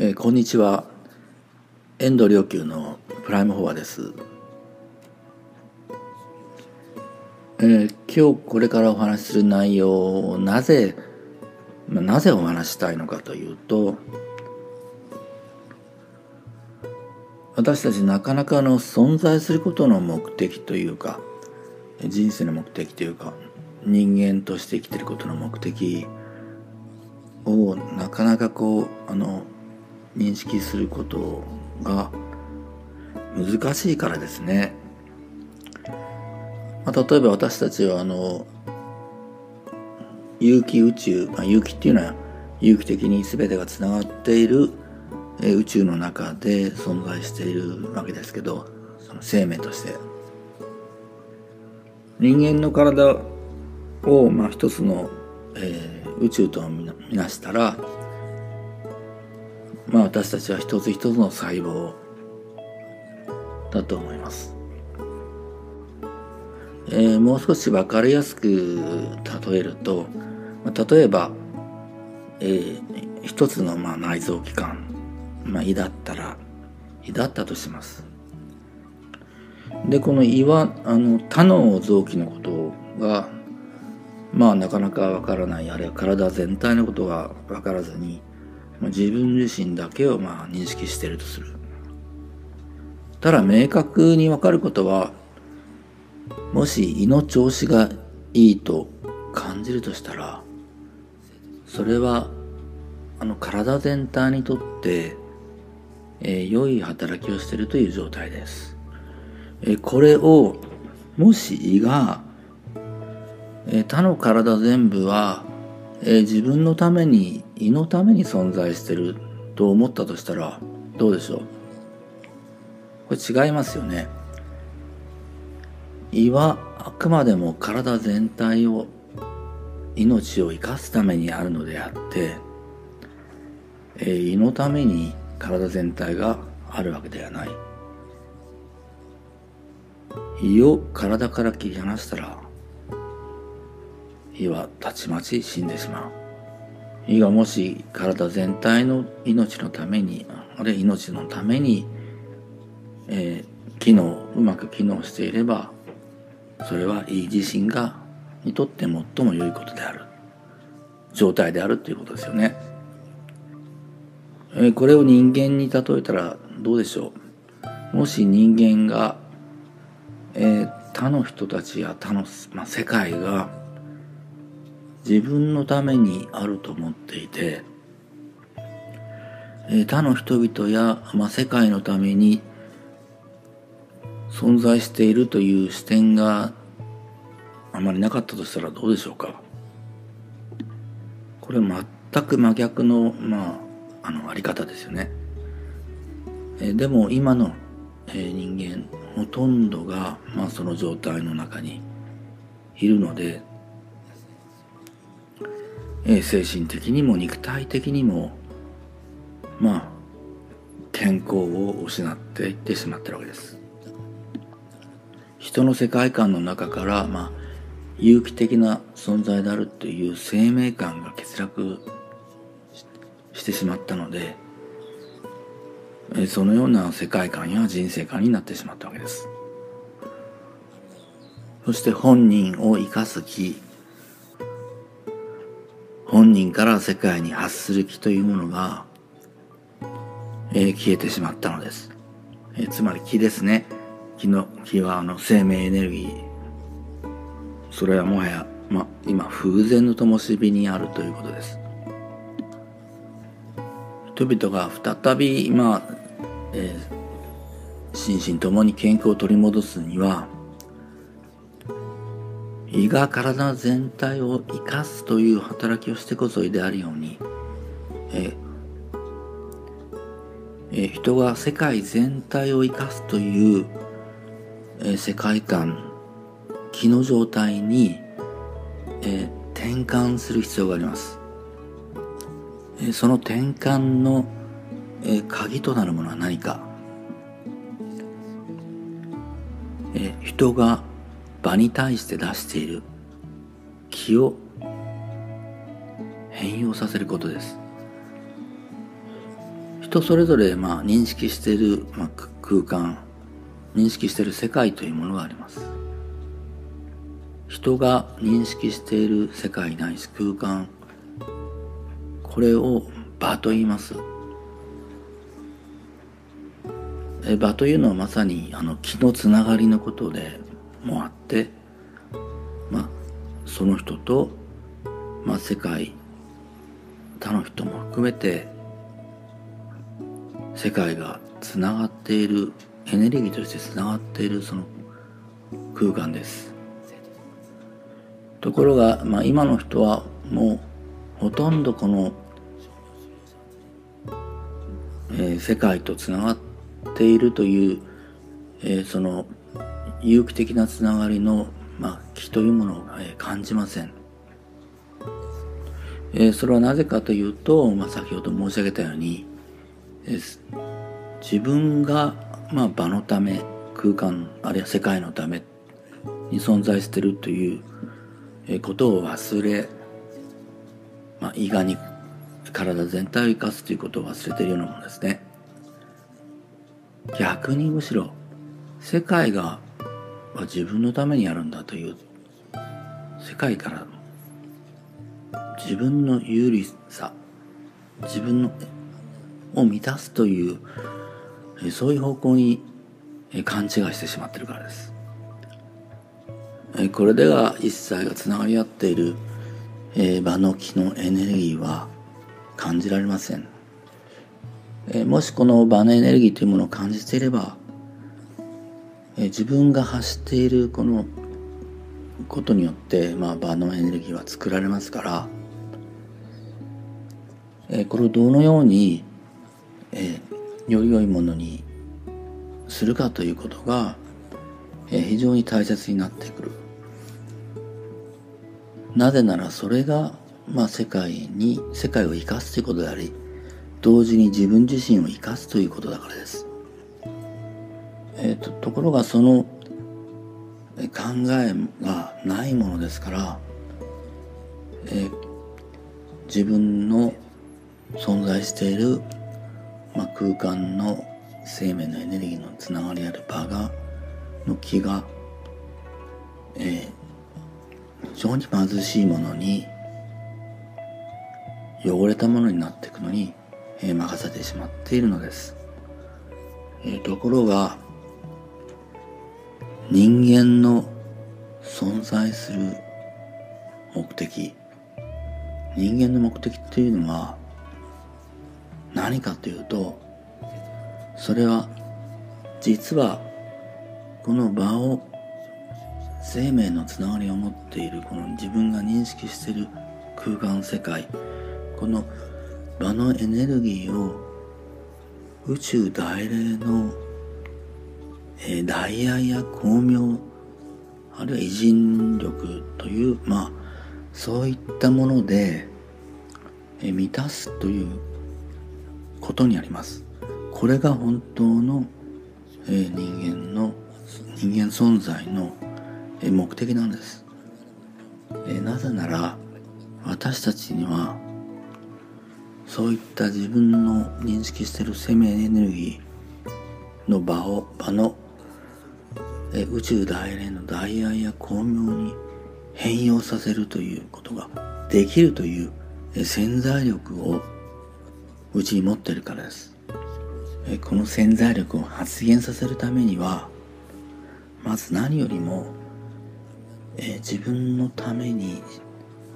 えー、こんにちは。遠藤良久のプライムフォアです、えー、今日これからお話しする内容をなぜなぜお話したいのかというと私たちなかなかの存在することの目的というか人生の目的というか人間として生きてることの目的をなかなかこうあの認識することが難しいからですね。まあ、例えば私たちはあの有機宇宙、まあ、有機っていうのは有機的に全てがつながっている宇宙の中で存在しているわけですけどその生命として人間の体を、まあ、一つの、えー、宇宙とみなしたらまあ私たちは一つ一つの細胞だと思います。えー、もう少し分かりやすく例えると、例えば、えー、一つのまあ内臓器官、まあ、胃だったら胃だったとします。でこの胃はあの他の臓器のことがまあなかなかわからないあるいは体全体のことが分からずに自分自身だけをまあ認識しているとする。ただ明確に分かることはもし胃の調子がいいと感じるとしたらそれはあの体全体にとって、えー、良い働きをしているという状態です、えー、これをもし胃が、えー、他の体全部はえー、自分のために胃のために存在してると思ったとしたらどうでしょう？これ違いますよね。胃はあくまでも体全体を命を生かすためにあるのであって、えー、胃のために体全体があるわけではない。胃を体から切り離したら胃はたちまち死んでしまう。胃がもし体全体の命のためにあるいは命のために、えー、機能うまく機能していればそれは胃自身がにとって最も良いことである。状態であるということですよね、えー、これを人間に例えたらどうでしょう。もし人間が、えー、他の人たちや他の、まあ、世界が自分のためにあると思っていて、え他の人々や、まあ、世界のために存在しているという視点があまりなかったとしたらどうでしょうかこれ全く真逆の,、まあ、あのあり方ですよね。えでも今の、え人間ほとんどが、まあ、その状態の中にいるのでえ精神的にも肉体的にもまあ健康を失っていってしまってるわけです。人の世界観の中からまあ有機的な存在であるという生命感が欠落してしまったのでそのような世界観や人生観になってしまったわけです。そして本人を生かす気。本人から世界に発する気というものが、えー、消えてしまったのです。えー、つまり気ですね。気の、気はあの生命エネルギー。それはもはや、ま、今風前の灯火にあるということです。人々が再び、まあ、えー、心身ともに健康を取り戻すには、胃が体全体を生かすという働きをしてこそ胃であるように、ええ人が世界全体を生かすという、え世界観気の状態に、え転換する必要があります、えその転換の、え鍵となるものは何か、え人が場に対して出している。気を変容させることです。人それぞれまあ認識している、まあ、空間認識している世界というものがあります。人が認識している世界ないし空間これを場と言います。場というのはまさにあの気のつながりのことでもあってまあその人と、まあ、世界他の人も含めて世界がつながっているエネルギーとしてつながっているその空間です。ところが、まあ、今の人はもうほとんどこの、えー、世界とつながっているという、えー、その有機的なつながりの、まあ、気というものを、え、感じません。えー、それはなぜかというと、まあ、先ほど申し上げたように、えー、自分が、まあ、場のため空間あるいは世界のために存在しているということを忘れ、まあ、胃がに体全体を生かすということを忘れているようなものですね逆にむしろ世界が自分のためにやるんだという世界から自分の有利さ自分のを満たすというそういう方向に勘違いしてしまってるからです。これでは一切がつながり合っている場の気のエネルギーは感じられません。もしこの場のエネルギーというものを感じていればえ自分が発しているこのことによって、まあ、場のエネルギーは作られますからえこれをどのように、えより良いものにするかということが、え非常に大切になってくる。なぜならそれが、まあ、世界に世界を生かすということであり同時に自分自身を生かすということだからです。えーと、ところがその考えがないものですから、えー、自分の存在している、まあ、空間の生命のエネルギーのつながりある場がの気が、えー、非常に貧しいものに汚れたものになっていくのに、えー、任せてしまっているのです、えー、ところが人間の存在する目的。人間の目的っていうのは何かというとそれは実はこの場を生命のつながりを持っているこの自分が認識している空間世界。この場のエネルギーを宇宙大霊の、えー、大愛や巧妙あるいは偉人力というまあそういったもので、えー、満たすということにあります。これが本当の、えー、人間の人間存在の、えー、目的なんです、えー、なぜなら私たちにはそういった自分の認識してる生命エネルギーの場を場の、え宇宙大連の大愛や巧妙に変容させるということができるという、潜在力をうちに持ってるからです。この潜在力を発現させるためには、まず何よりも、え自分のために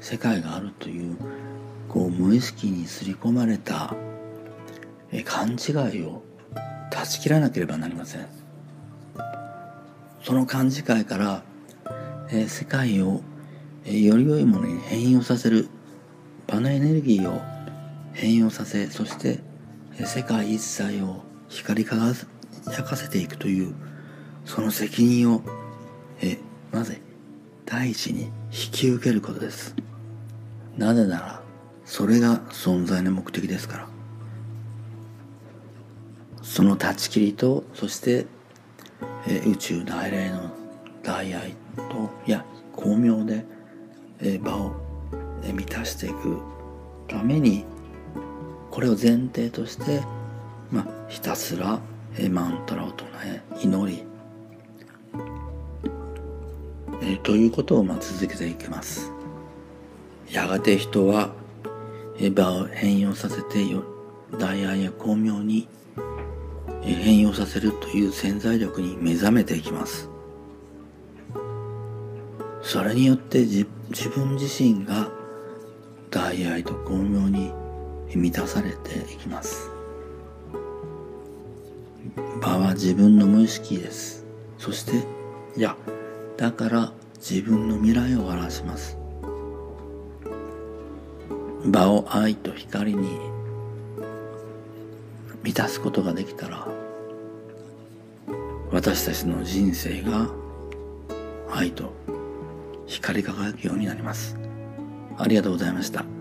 世界があるという、こう無意識に刷り込まれた、え勘違いを断ち切らなければなりません。その勘違いから、え世界を、えより良いものに変容させる場のエネルギーを変容させそして世界一切を光り輝かせていくというその責任をえなぜ第一に引き受けることです。なぜならそれが存在の目的ですから。その断ち切りとそしてえ宇宙大霊の大愛とや巧妙でえ場をえ満たしていくためにこれを前提としてまあ、ひたすらえマントラを唱え祈り、えー、ということをまあ続けていきます。やがて人は場を変容させてよ大愛や巧妙に変容させるという潜在力に目覚めていきます。それによって自分自身が大愛と巧妙に満たされていきます。場は自分の無意識です。そしていやだから自分の未来を表します。場を愛と光に満たすことができたら私たちの人生が愛と光り輝くようになります。ありがとうございました。